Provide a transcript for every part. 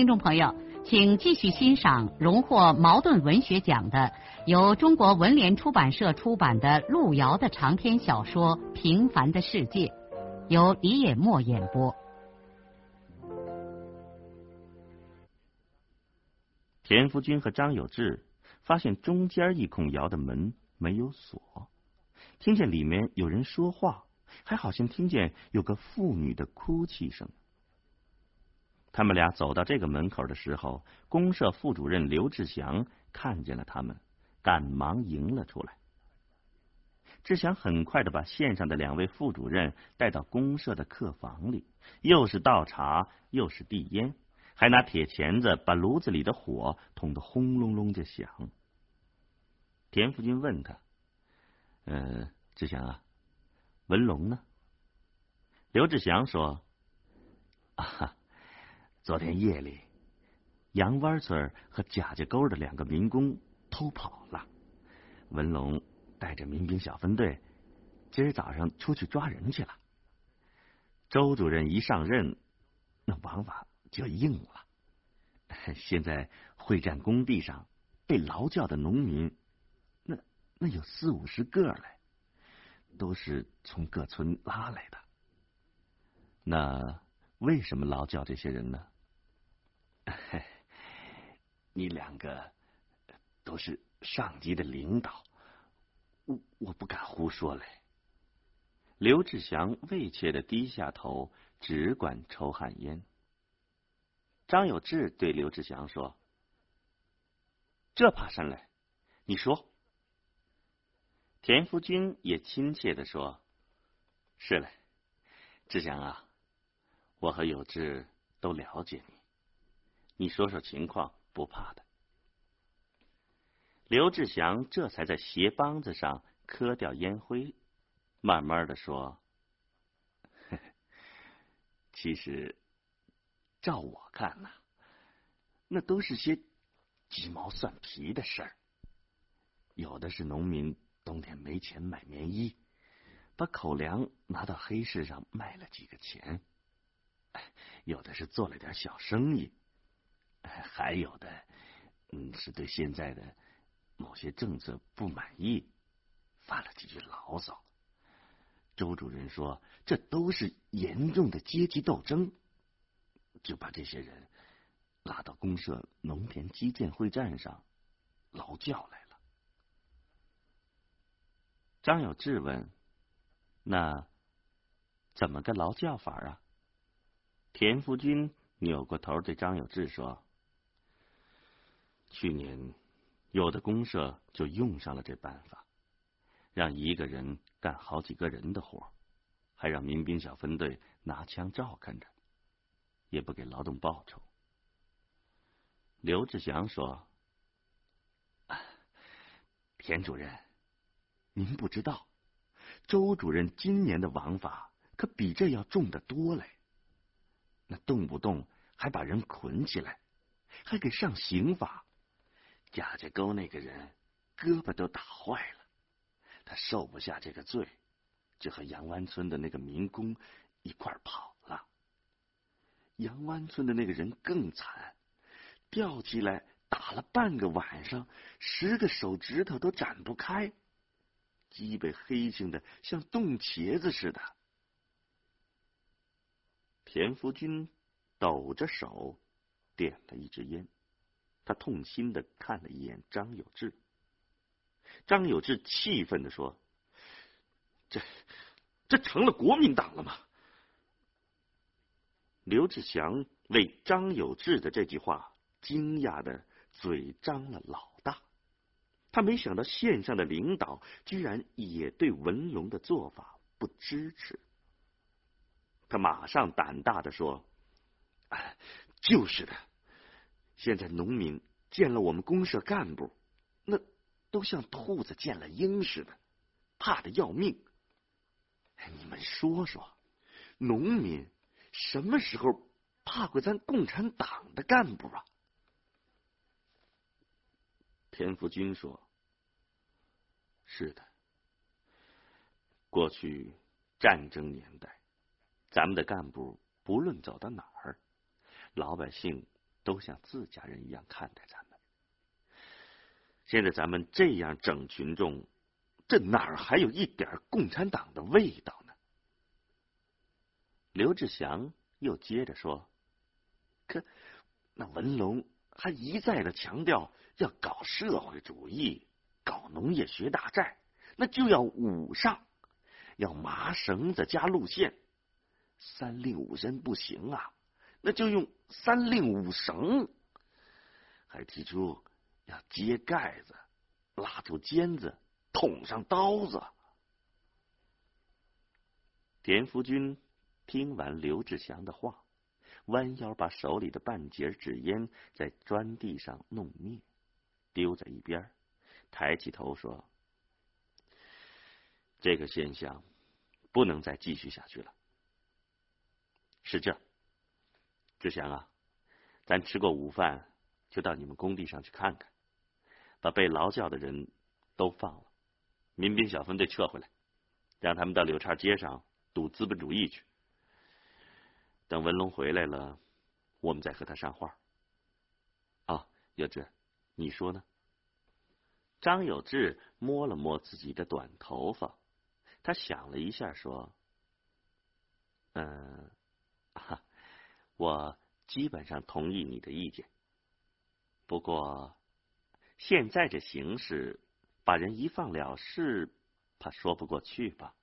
听众朋友，请继续欣赏荣获茅盾文学奖的、由中国文联出版社出版的路遥的长篇小说《平凡的世界》，由李野墨演播。田福军和张有志发现中间一孔窑的门没有锁，听见里面有人说话，还好像听见有个妇女的哭泣声。他们俩走到这个门口的时候，公社副主任刘志祥看见了他们，赶忙迎了出来。志祥很快的把县上的两位副主任带到公社的客房里，又是倒茶，又是递烟，还拿铁钳子把炉子里的火捅得轰隆隆的响。田福军问他：“呃，志祥啊，文龙呢？”刘志祥说：“啊哈。”昨天夜里，杨湾村和贾家沟的两个民工偷跑了。文龙带着民兵小分队，今儿早上出去抓人去了。周主任一上任，那王法就硬了。现在会战工地上被劳教的农民，那那有四五十个嘞，都是从各村拉来的。那为什么劳教这些人呢？你两个都是上级的领导，我我不敢胡说嘞。刘志祥畏怯的低下头，只管抽旱烟。张有志对刘志祥说：“这怕甚嘞？你说。”田福军也亲切的说：“是嘞，志祥啊，我和有志都了解你。”你说说情况，不怕的。刘志祥这才在鞋帮子上磕掉烟灰，慢慢的说：“ 其实，照我看呐，那都是些鸡毛蒜皮的事儿。有的是农民冬天没钱买棉衣，把口粮拿到黑市上卖了几个钱；有的是做了点小生意。”还有的，嗯，是对现在的某些政策不满意，发了几句牢骚。周主任说，这都是严重的阶级斗争，就把这些人拉到公社农田基建会战上劳教来了。张有志问：“那怎么个劳教法啊？”田福军扭过头对张有志说。去年，有的公社就用上了这办法，让一个人干好几个人的活，还让民兵小分队拿枪照看着，也不给劳动报酬。刘志祥说：“啊 田主任，您不知道，周主任今年的王法可比这要重的多嘞。那动不动还把人捆起来，还给上刑法。”贾家沟那个人胳膊都打坏了，他受不下这个罪，就和杨湾村的那个民工一块跑了。杨湾村的那个人更惨，吊起来打了半个晚上，十个手指头都展不开，鸡被黑青的像冻茄子似的。田福军抖着手点了一支烟。他痛心的看了一眼张有志，张有志气愤的说：“这这成了国民党了吗？”刘志祥为张有志的这句话惊讶的嘴张了老大，他没想到县上的领导居然也对文龙的做法不支持，他马上胆大的说：“就是的。”现在农民见了我们公社干部，那都像兔子见了鹰似的，怕的要命。你们说说，农民什么时候怕过咱共产党的干部啊？田福军说：“是的，过去战争年代，咱们的干部不论走到哪儿，老百姓都像自家人一样看待咱们。现在咱们这样整群众，这哪儿还有一点共产党的味道呢？”刘志祥又接着说：“可那文龙还一再的强调。”要搞社会主义，搞农业学大寨，那就要武上，要麻绳子加路线，三令五申不行啊，那就用三令五绳。还提出要揭盖子，拉出尖子，捅上刀子。田福军听完刘志祥的话，弯腰把手里的半截纸烟在砖地上弄灭。丢在一边，抬起头说：“这个现象不能再继续下去了。是这，志祥啊，咱吃过午饭，就到你们工地上去看看，把被劳教的人都放了，民兵小分队撤回来，让他们到柳岔街上赌资本主义去。等文龙回来了，我们再和他上话。啊，有志。”你说呢？张有志摸了摸自己的短头发，他想了一下，说：“嗯，我基本上同意你的意见。不过现在这形势，把人一放了事，怕说不过去吧？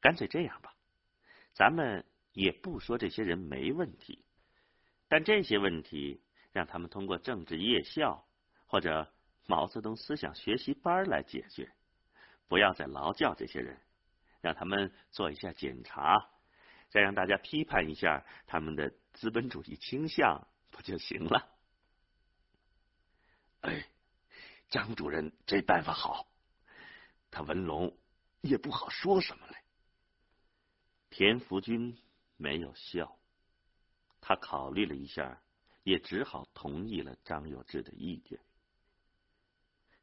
干脆这样吧，咱们也不说这些人没问题，但这些问题。”让他们通过政治夜校或者毛泽东思想学习班来解决，不要再劳教这些人，让他们做一下检查，再让大家批判一下他们的资本主义倾向，不就行了？哎，张主任这办法好，他文龙也不好说什么嘞。田福军没有笑，他考虑了一下。也只好同意了张有志的意见。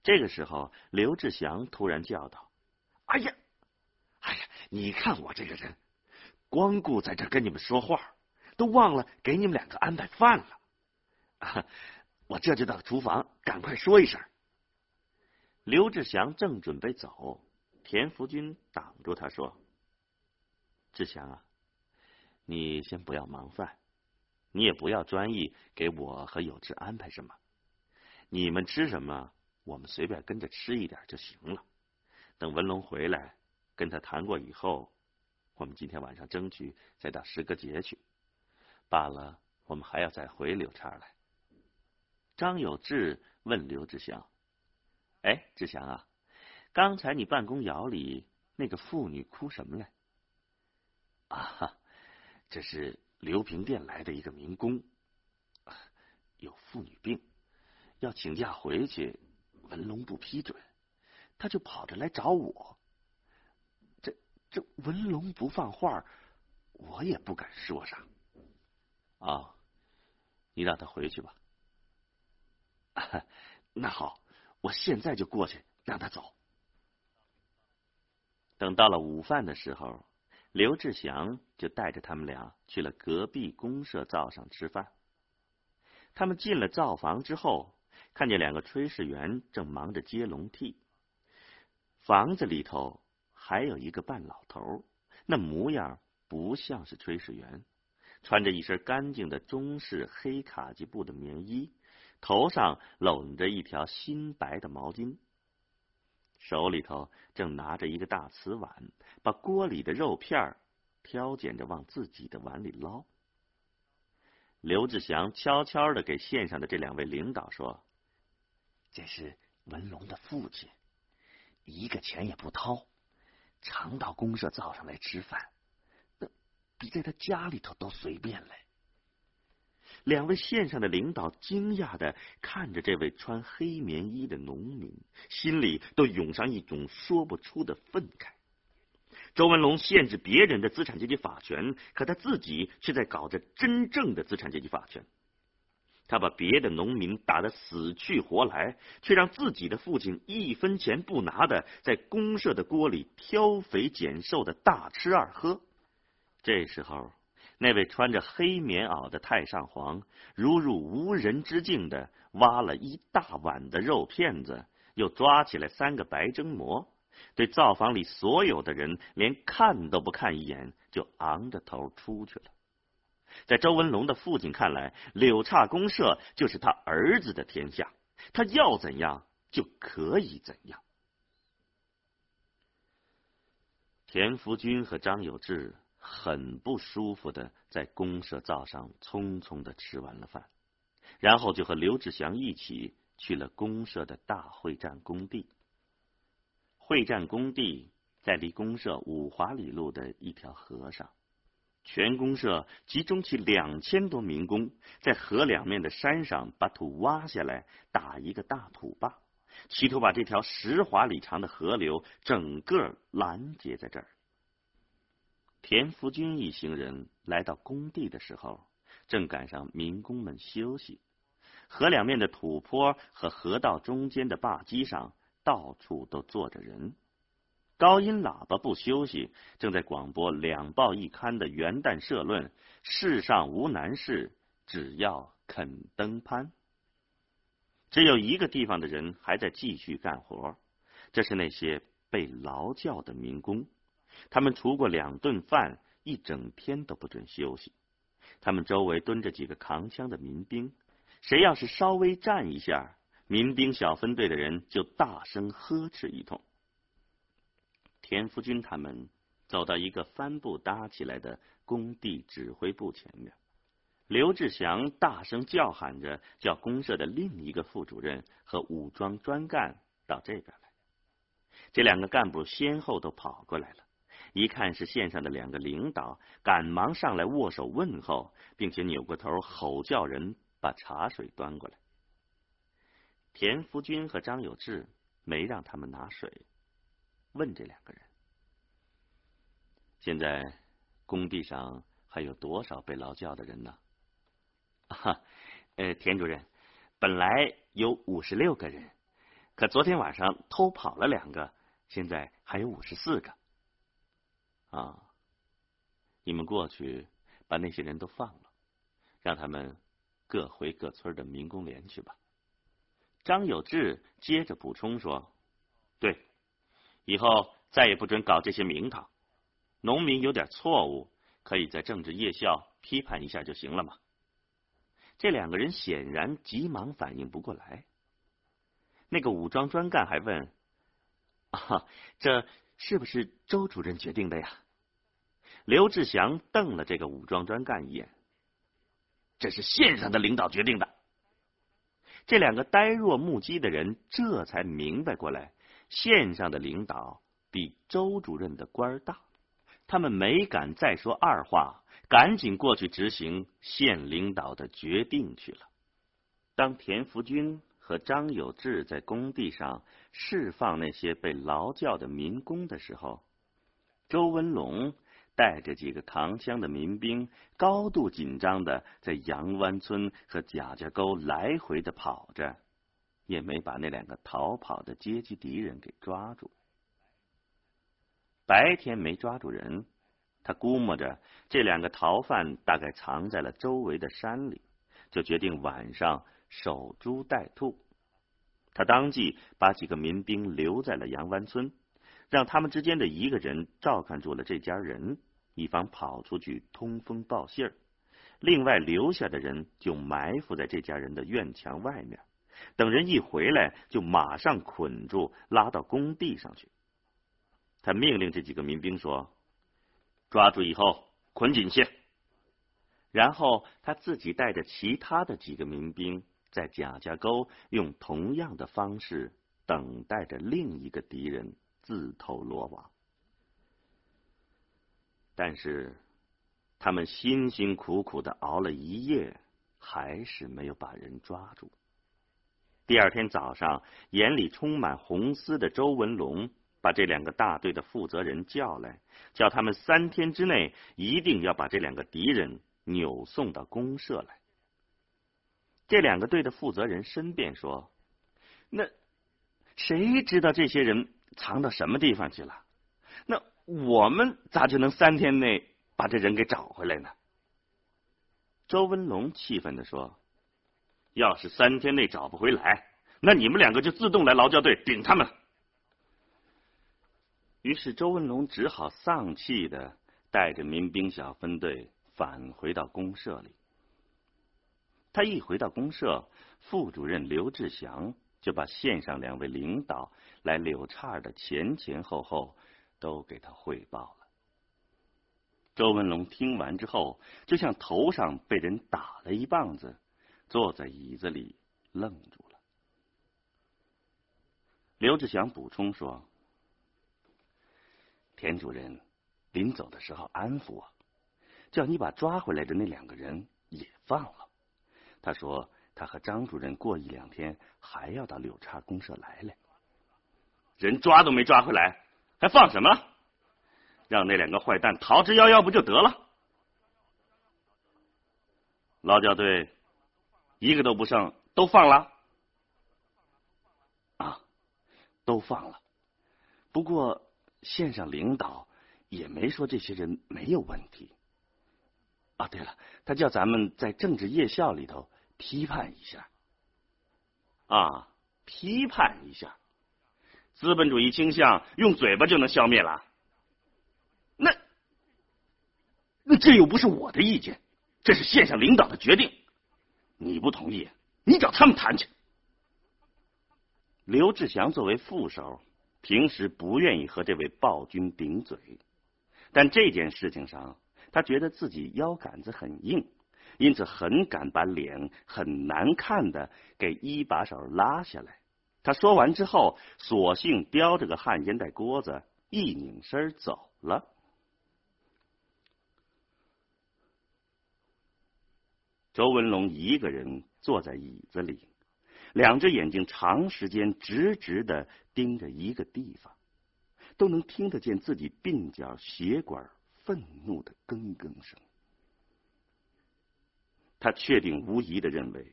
这个时候，刘志祥突然叫道：“哎呀，哎呀，你看我这个人，光顾在这跟你们说话，都忘了给你们两个安排饭了。啊 我这就到厨房，赶快说一声。”刘志祥正准备走，田福军挡住他说：“志祥啊，你先不要忙饭。”你也不要专意给我和有志安排什么，你们吃什么，我们随便跟着吃一点就行了。等文龙回来，跟他谈过以后，我们今天晚上争取再到石阁节去。罢了，我们还要再回柳岔来。张有志问刘志祥：“哎，志祥啊，刚才你办公窑里那个妇女哭什么来？”啊，这是。刘平店来的一个民工，有妇女病，要请假回去，文龙不批准，他就跑着来找我。这文龙不放话，我也不敢说啥。啊，你让他回去吧。那好，我现在就过去让他走。等到了午饭的时候。刘志祥就带着他们俩去了隔壁公社灶上吃饭。他们进了灶房之后，看见两个炊事员正忙着接笼屉。房子里头还有一个半老头，那模样不像是炊事员，穿着一身干净的中式黑卡其布的棉衣，头上拢着一条新白的毛巾。手里头正拿着一个大瓷碗，把锅里的肉片挑拣着往自己的碗里捞。刘志祥悄悄的给县上的这两位领导说：“这是文龙的父亲，一个钱也不掏，常到公社灶上来吃饭，那比在他家里头都随便嘞。”两位县上的领导惊讶的看着这位穿黑棉衣的农民，心里都涌上一种说不出的愤慨。周文龙限制别人的资产阶级法权，可他自己却在搞着真正的资产阶级法权。他把别的农民打得死去活来，却让自己的父亲一分钱不拿的在公社的锅里挑肥拣瘦的大吃二喝。这时候，那位穿着黑棉袄的太上皇如入无人之境的挖了一大碗的肉片子，又抓起来三个白蒸馍。对灶房里所有的人连看都不看一眼，就昂着头出去了。在周文龙的父亲看来，柳岔公社就是他儿子的天下，他要怎样就可以怎样。田福军和张有志很不舒服的在公社灶上匆匆的吃完了饭，然后就和刘志祥一起去了公社的大会战工地。会战工地在离公社五华里路的一条河上，全公社集中起两千多民工，在河两面的山上把土挖下来，打一个大土坝，企图把这条十华里长的河流整个拦截在这儿。田福军一行人来到工地的时候，正赶上民工们休息，河两面的土坡和河道中间的坝基上。到处都坐着人，高音喇叭不休息，正在广播两报一刊的元旦社论：世上无难事，只要肯登攀。只有一个地方的人还在继续干活，这是那些被劳教的民工。他们除过两顿饭，一整天都不准休息。他们周围蹲着几个扛枪的民兵，谁要是稍微站一下。民兵小分队的人就大声呵斥一通。田福军他们走到一个帆布搭起来的工地指挥部前面，刘志祥大声叫喊着，叫公社的另一个副主任和武装专干到这边来。这两个干部先后都跑过来了，一看是县上的两个领导，赶忙上来握手问候，并且扭过头吼叫人把茶水端过来。田福军和张有志没让他们拿水，问这两个人：“现在工地上还有多少被劳教的人呢？”“哈，呃，田主任，本来有五十六个人，可昨天晚上偷跑了两个，现在还有五十四个。”“啊，你们过去把那些人都放了，让他们各回各村的民工连去吧。”张有志接着补充说：“对，以后再也不准搞这些名堂。农民有点错误，可以在政治夜校批判一下就行了嘛。”这两个人显然急忙反应不过来。那个武装专干还问：“啊，这是不是周主任决定的呀？”刘志祥瞪了这个武装专干一眼：“这是县上的领导决定的。”这两个呆若木鸡的人这才明白过来，县上的领导比周主任的官大，他们没敢再说二话，赶紧过去执行县领导的决定去了。当田福军和张有志在工地上释放那些被劳教的民工的时候，周文龙。带着几个扛枪的民兵，高度紧张的在杨湾村和贾家沟来回的跑着，也没把那两个逃跑的阶级敌人给抓住。白天没抓住人，他估摸着这两个逃犯大概藏在了周围的山里，就决定晚上守株待兔。他当即把几个民兵留在了杨湾村，让他们之间的一个人照看住了这家人。以防跑出去通风报信儿，另外留下的人就埋伏在这家人的院墙外面，等人一回来就马上捆住拉到工地上去。他命令这几个民兵说：“抓住以后捆紧些。”然后他自己带着其他的几个民兵在贾家沟用同样的方式等待着另一个敌人自投罗网。但是，他们辛辛苦苦的熬了一夜，还是没有把人抓住。第二天早上，眼里充满红丝的周文龙把这两个大队的负责人叫来，叫他们三天之内一定要把这两个敌人扭送到公社来。这两个队的负责人申辩说：“那谁知道这些人藏到什么地方去了？那我们咋就能三天内把这人给找回来呢？”周文龙气愤的说：“要是三天内找不回来，那你们两个就自动来劳教队顶他们。”于是周文龙只好丧气的带着民兵小分队返回到公社里。他一回到公社，副主任刘志祥就把县上两位领导来柳岔的前前后后都给他汇报了。周文龙听完之后，就像头上被人打了一棒子，坐在椅子里愣住了。刘志祥补充说：“田主任临走的时候安抚我，叫你把抓回来的那两个人也放了。”他说：“他和张主任过一两天还要到柳岔公社来来，人抓都没抓回来，还放什么？让那两个坏蛋逃之夭夭不就得了？劳教队一个都不剩，都放了啊，都放了。不过县上领导也没说这些人没有问题。啊，对了，他叫咱们在政治夜校里头。”批判一下，啊，批判一下，资本主义倾向用嘴巴就能消灭了？那那这又不是我的意见，这是县上领导的决定。你不同意，你找他们谈去。刘志祥作为副手，平时不愿意和这位暴君顶嘴，但这件事情上，他觉得自己腰杆子很硬。因此，很敢把脸很难看的给一把手拉下来。他说完之后，索性叼着个旱烟袋锅子，一拧身走了。周文龙一个人坐在椅子里，两只眼睛长时间直直的盯着一个地方，都能听得见自己鬓角血管愤怒的哽哽声。他确定无疑的认为，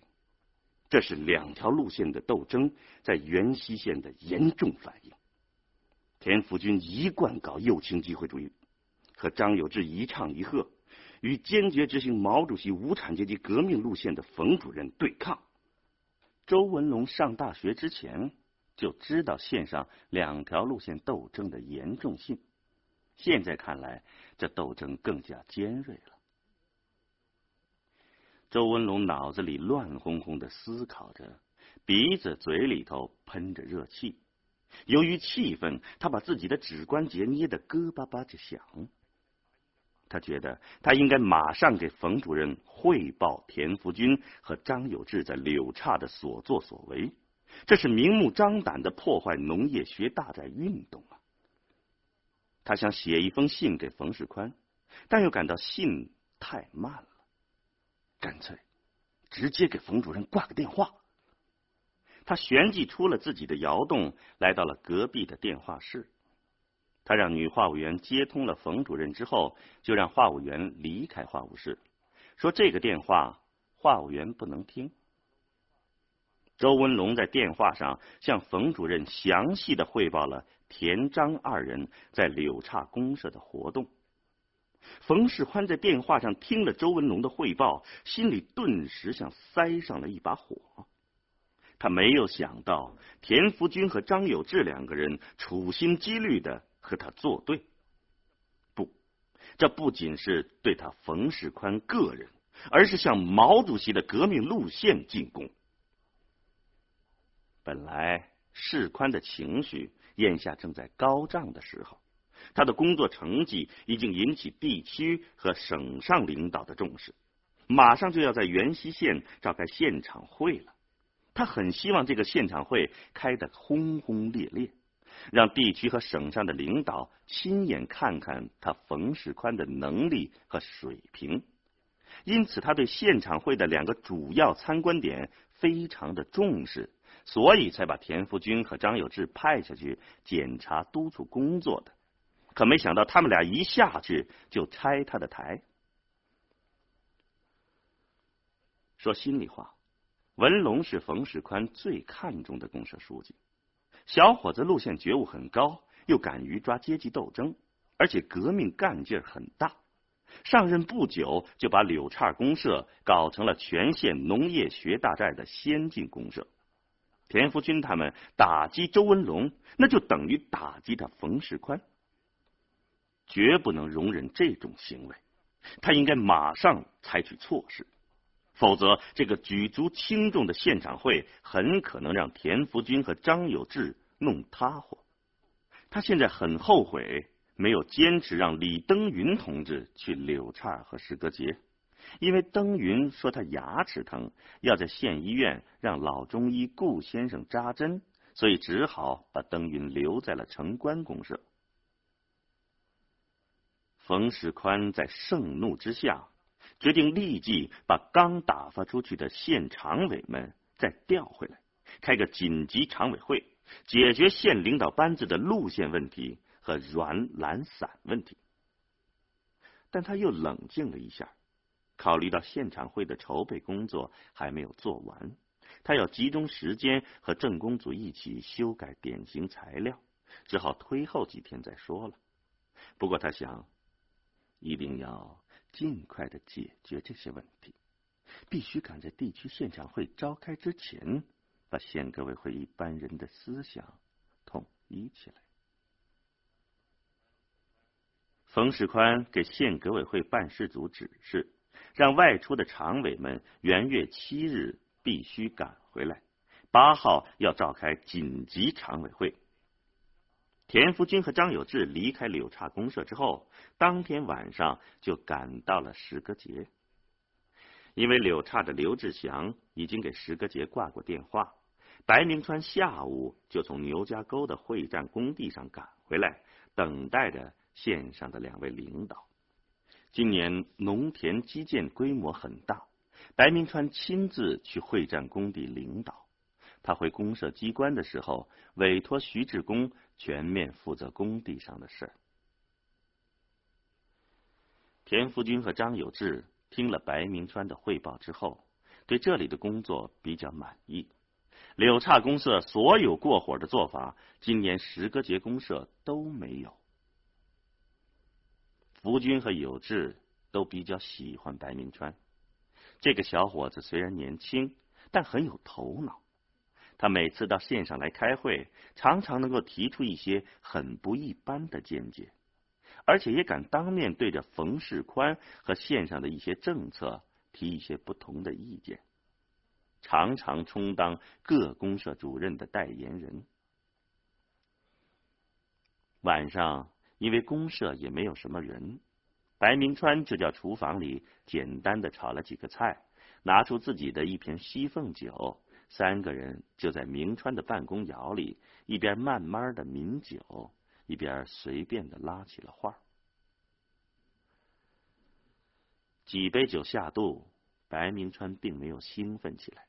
这是两条路线的斗争在元溪县的严重反应。田福军一贯搞右倾机会主义，和张有志一唱一和，与坚决执行毛主席无产阶级革命路线的冯主任对抗。周文龙上大学之前就知道线上两条路线斗争的严重性，现在看来，这斗争更加尖锐了。周文龙脑子里乱哄哄的思考着，鼻子嘴里头喷着热气。由于气愤，他把自己的指关节捏得咯巴巴的响。他觉得他应该马上给冯主任汇报田福军和张有志在柳岔的所作所为，这是明目张胆的破坏农业学大寨运动啊！他想写一封信给冯世宽，但又感到信太慢了。干脆直接给冯主任挂个电话。他旋即出了自己的窑洞，来到了隔壁的电话室。他让女话务员接通了冯主任之后，就让话务员离开话务室，说这个电话话务员不能听。周文龙在电话上向冯主任详细的汇报了田张二人在柳岔公社的活动。冯世宽在电话上听了周文龙的汇报，心里顿时像塞上了一把火。他没有想到田福军和张有志两个人处心积虑的和他作对。不，这不仅是对他冯世宽个人，而是向毛主席的革命路线进攻。本来世宽的情绪眼下正在高涨的时候。他的工作成绩已经引起地区和省上领导的重视，马上就要在元溪县召开现场会了。他很希望这个现场会开得轰轰烈烈，让地区和省上的领导亲眼看看他冯世宽的能力和水平。因此他对现场会的两个主要参观点非常的重视，所以才把田福军和张有志派下去检查督促工作的。可没想到他们俩一下去就拆他的台。说心里话，文龙是冯世宽最看重的公社书记。小伙子路线觉悟很高，又敢于抓阶级斗争，而且革命干劲儿很大。上任不久，就把柳岔公社搞成了全县农业学大寨的先进公社。田福军他们打击周文龙，那就等于打击他冯世宽，绝不能容忍这种行为。他应该马上采取措施。否则，这个举足轻重的现场会很可能让田福军和张有志弄塌糊。他现在很后悔没有坚持让李登云同志去柳岔和石歌节，因为登云说他牙齿疼，要在县医院让老中医顾先生扎针，所以只好把登云留在了城关公社。冯世宽在盛怒之下。决定立即把刚打发出去的县常委们再调回来，开个紧急常委会，解决县领导班子的路线问题和软懒散问题。但他又冷静了一下，考虑到县常会的筹备工作还没有做完，他要集中时间和政工组一起修改典型材料，只好推后几天再说了。不过他想，一定要。尽快的解决这些问题，必须赶在地区现场会召开之前，把县革委会一般人的思想统一起来。冯世宽给县革委会办事组指示，让外出的常委们元月七日必须赶回来，八号要召开紧急常委会。田福军和张有志离开柳岔公社之后，当天晚上就赶到了石歌节。因为柳岔的刘志祥已经给石歌节挂过电话，白明川下午就从牛家沟的会战工地上赶回来，等待着县上的两位领导。今年农田基建规模很大，白明川亲自去会战工地领导。他回公社机关的时候，委托徐志功。全面负责工地上的事儿。田福军和张有志听了白明川的汇报之后，对这里的工作比较满意。柳岔公社所有过火的做法，今年石歌节公社都没有。福军和有志都比较喜欢白明川，这个小伙子虽然年轻，但很有头脑。他每次到县上来开会，常常能够提出一些很不一般的见解，而且也敢当面对着冯世宽和县上的一些政策提一些不同的意见，常常充当各公社主任的代言人。晚上，因为公社也没有什么人，白明川就叫厨房里简单的炒了几个菜，拿出自己的一瓶西凤酒。三个人就在明川的办公窑里，一边慢慢的抿酒，一边随便的拉起了话。几杯酒下肚，白明川并没有兴奋起来，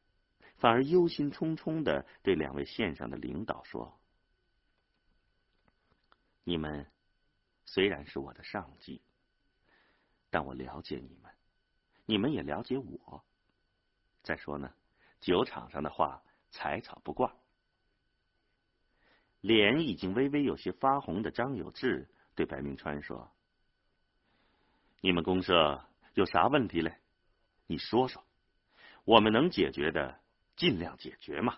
反而忧心忡忡的对两位县上的领导说：“你们虽然是我的上级，但我了解你们，你们也了解我。再说呢。”酒场上的话，采草不挂。脸已经微微有些发红的张有志对白明川说：“你们公社有啥问题嘞？你说说，我们能解决的尽量解决嘛。”